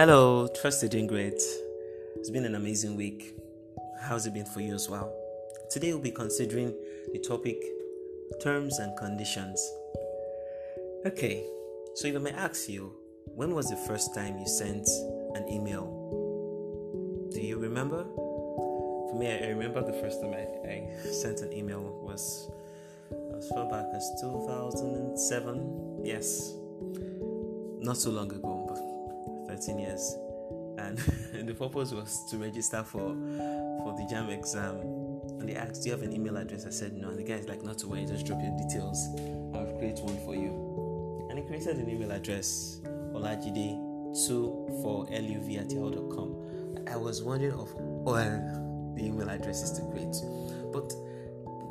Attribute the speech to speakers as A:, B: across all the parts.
A: Hello, trust you're doing great. It's been an amazing week. How's it been for you as well? Today we'll be considering the topic terms and conditions. Okay, so if I may ask you, when was the first time you sent an email? Do you remember? For me, I remember the first time I, I sent an email was as far back as 2007. Yes, not so long ago, 13 years. And the purpose was to register for for the JAMB exam. And they asked, Do you have an email address? I said no. And the guy is like, Not to worry, just drop your details. I'll create one for you. And he created an email address, olajide2 for luv at yahoo.com. I was wondering of all the email addresses to create. But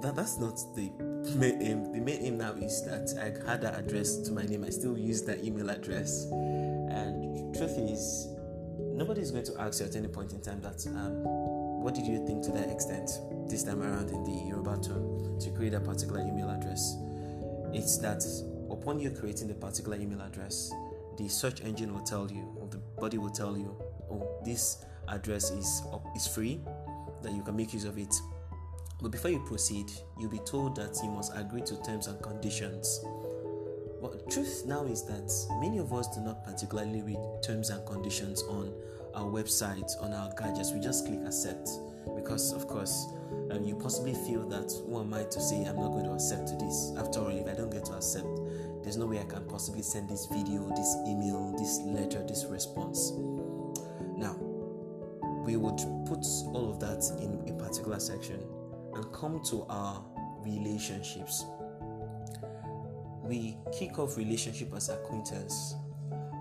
A: that, that's not the main aim. The main aim now is that I had that address to my name. I still use that email address. And truth is, nobody is going to ask you at any point in time that um, what did you think to that extent this time around in the Yoruba term to create a particular email address. It's that upon you creating the particular email address, the search engine will tell you, or the body will tell you, oh, this address is is free, that you can make use of it. But before you proceed, you'll be told that you must agree to terms and conditions. The truth now is that many of us do not particularly read terms and conditions on our website, on our gadgets. We just click accept because, of course, um, you possibly feel that who am I to say I'm not going to accept this? After all, if I don't get to accept, there's no way I can possibly send this video, this email, this letter, this response. Now, we would put all of that in a particular section and come to our relationships. We kick off relationship as acquaintance,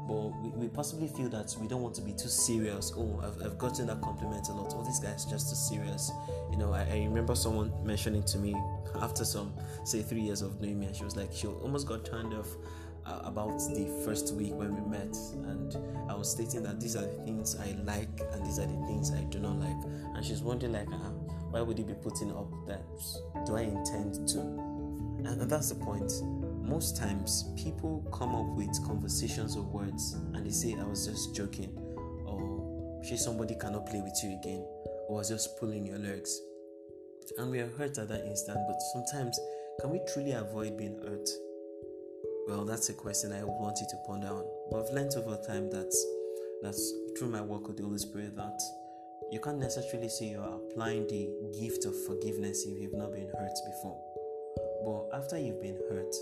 A: but we, we possibly feel that we don't want to be too serious. Oh, I've, I've gotten that compliment a lot. Oh, this guy's just too serious. You know, I, I remember someone mentioning to me after some, say, three years of knowing me, and she was like, she almost got turned off uh, about the first week when we met, and I was stating that these are the things I like and these are the things I do not like, and she's wondering like, uh, why would he be putting up that? Do I intend to? And that's the point. Most times, people come up with conversations or words and they say, I was just joking, or she somebody cannot play with you again, or was just pulling your legs. And we are hurt at that instant, but sometimes, can we truly avoid being hurt? Well, that's a question I want you to ponder on. But I've learned over time that that's through my work with the Holy Spirit that you can't necessarily say you're applying the gift of forgiveness if you've not been hurt before. But after you've been hurt,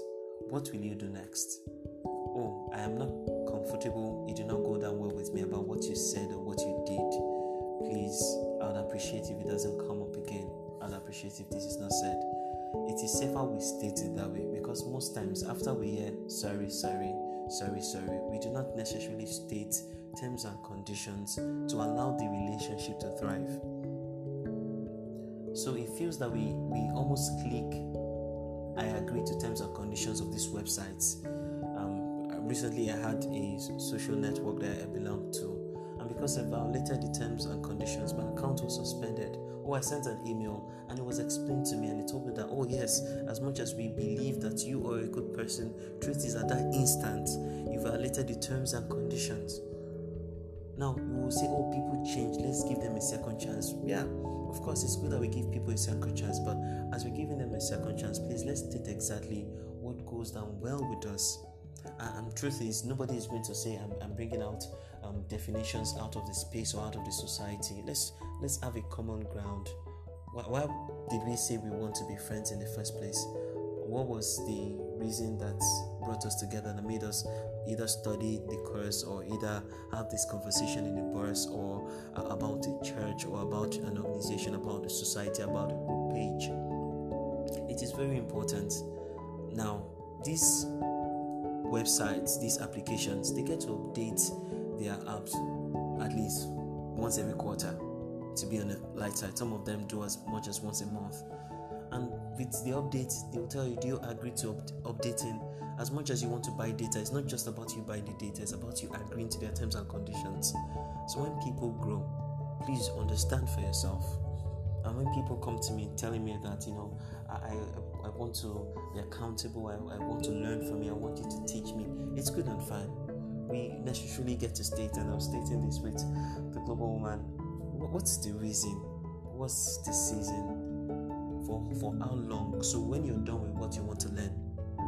A: what will you do next? Oh, I am not comfortable. You do not go that well with me about what you said or what you did. Please, I would appreciate if it doesn't come up again. I'd appreciate if this is not said. It is safer we state it that way because most times after we hear sorry, sorry, sorry, sorry, we do not necessarily state terms and conditions to allow the relationship to thrive. So it feels that we, we almost click agree to terms and conditions of these websites. Um, recently, I had a social network that I belonged to, and because I violated the terms and conditions, my account was suspended. Oh, I sent an email and it was explained to me, and it told me that, oh, yes, as much as we believe that you are a good person, truth is at that instant you violated the terms and conditions. Now, we will say, oh, people change, let's give them a second chance. Yeah, of course, it's good that we give people a second chance, but as we're giving them a second chance, please let's state exactly what goes down well with us. And truth is, nobody is going to say I'm, I'm bringing out um, definitions out of the space or out of the society. Let's let's have a common ground. Why, why did we say we want to be friends in the first place? What was the reason that brought us together and made us either study the course or either have this conversation in the bus or uh, about the church or about an organization, about the society, about a group page. It is very important. Now, these websites, these applications, they get to update their apps at least once every quarter to be on the light side. Some of them do as much as once a month. And with the updates, they will tell you, do you agree to up- updating as much as you want to buy data? It's not just about you buying the data, it's about you agreeing to their terms and conditions. So when people grow, please understand for yourself. And when people come to me telling me that, you know, I, I, I want to be accountable, I, I want to learn from you, I want you to teach me, it's good and fine. we necessarily get to state, and I'm stating this with the global woman. What's the reason? What's the season? For for how long? So when you're done with what you want to learn,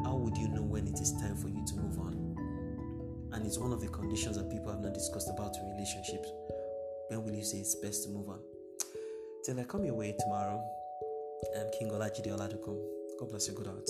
A: how would you know when it is time for you to move on? And it's one of the conditions that people have not discussed about relationships. When will you say it's best to move on? Till I come your way tomorrow, I'm King Olajide Oladukum. God bless you. Good heart.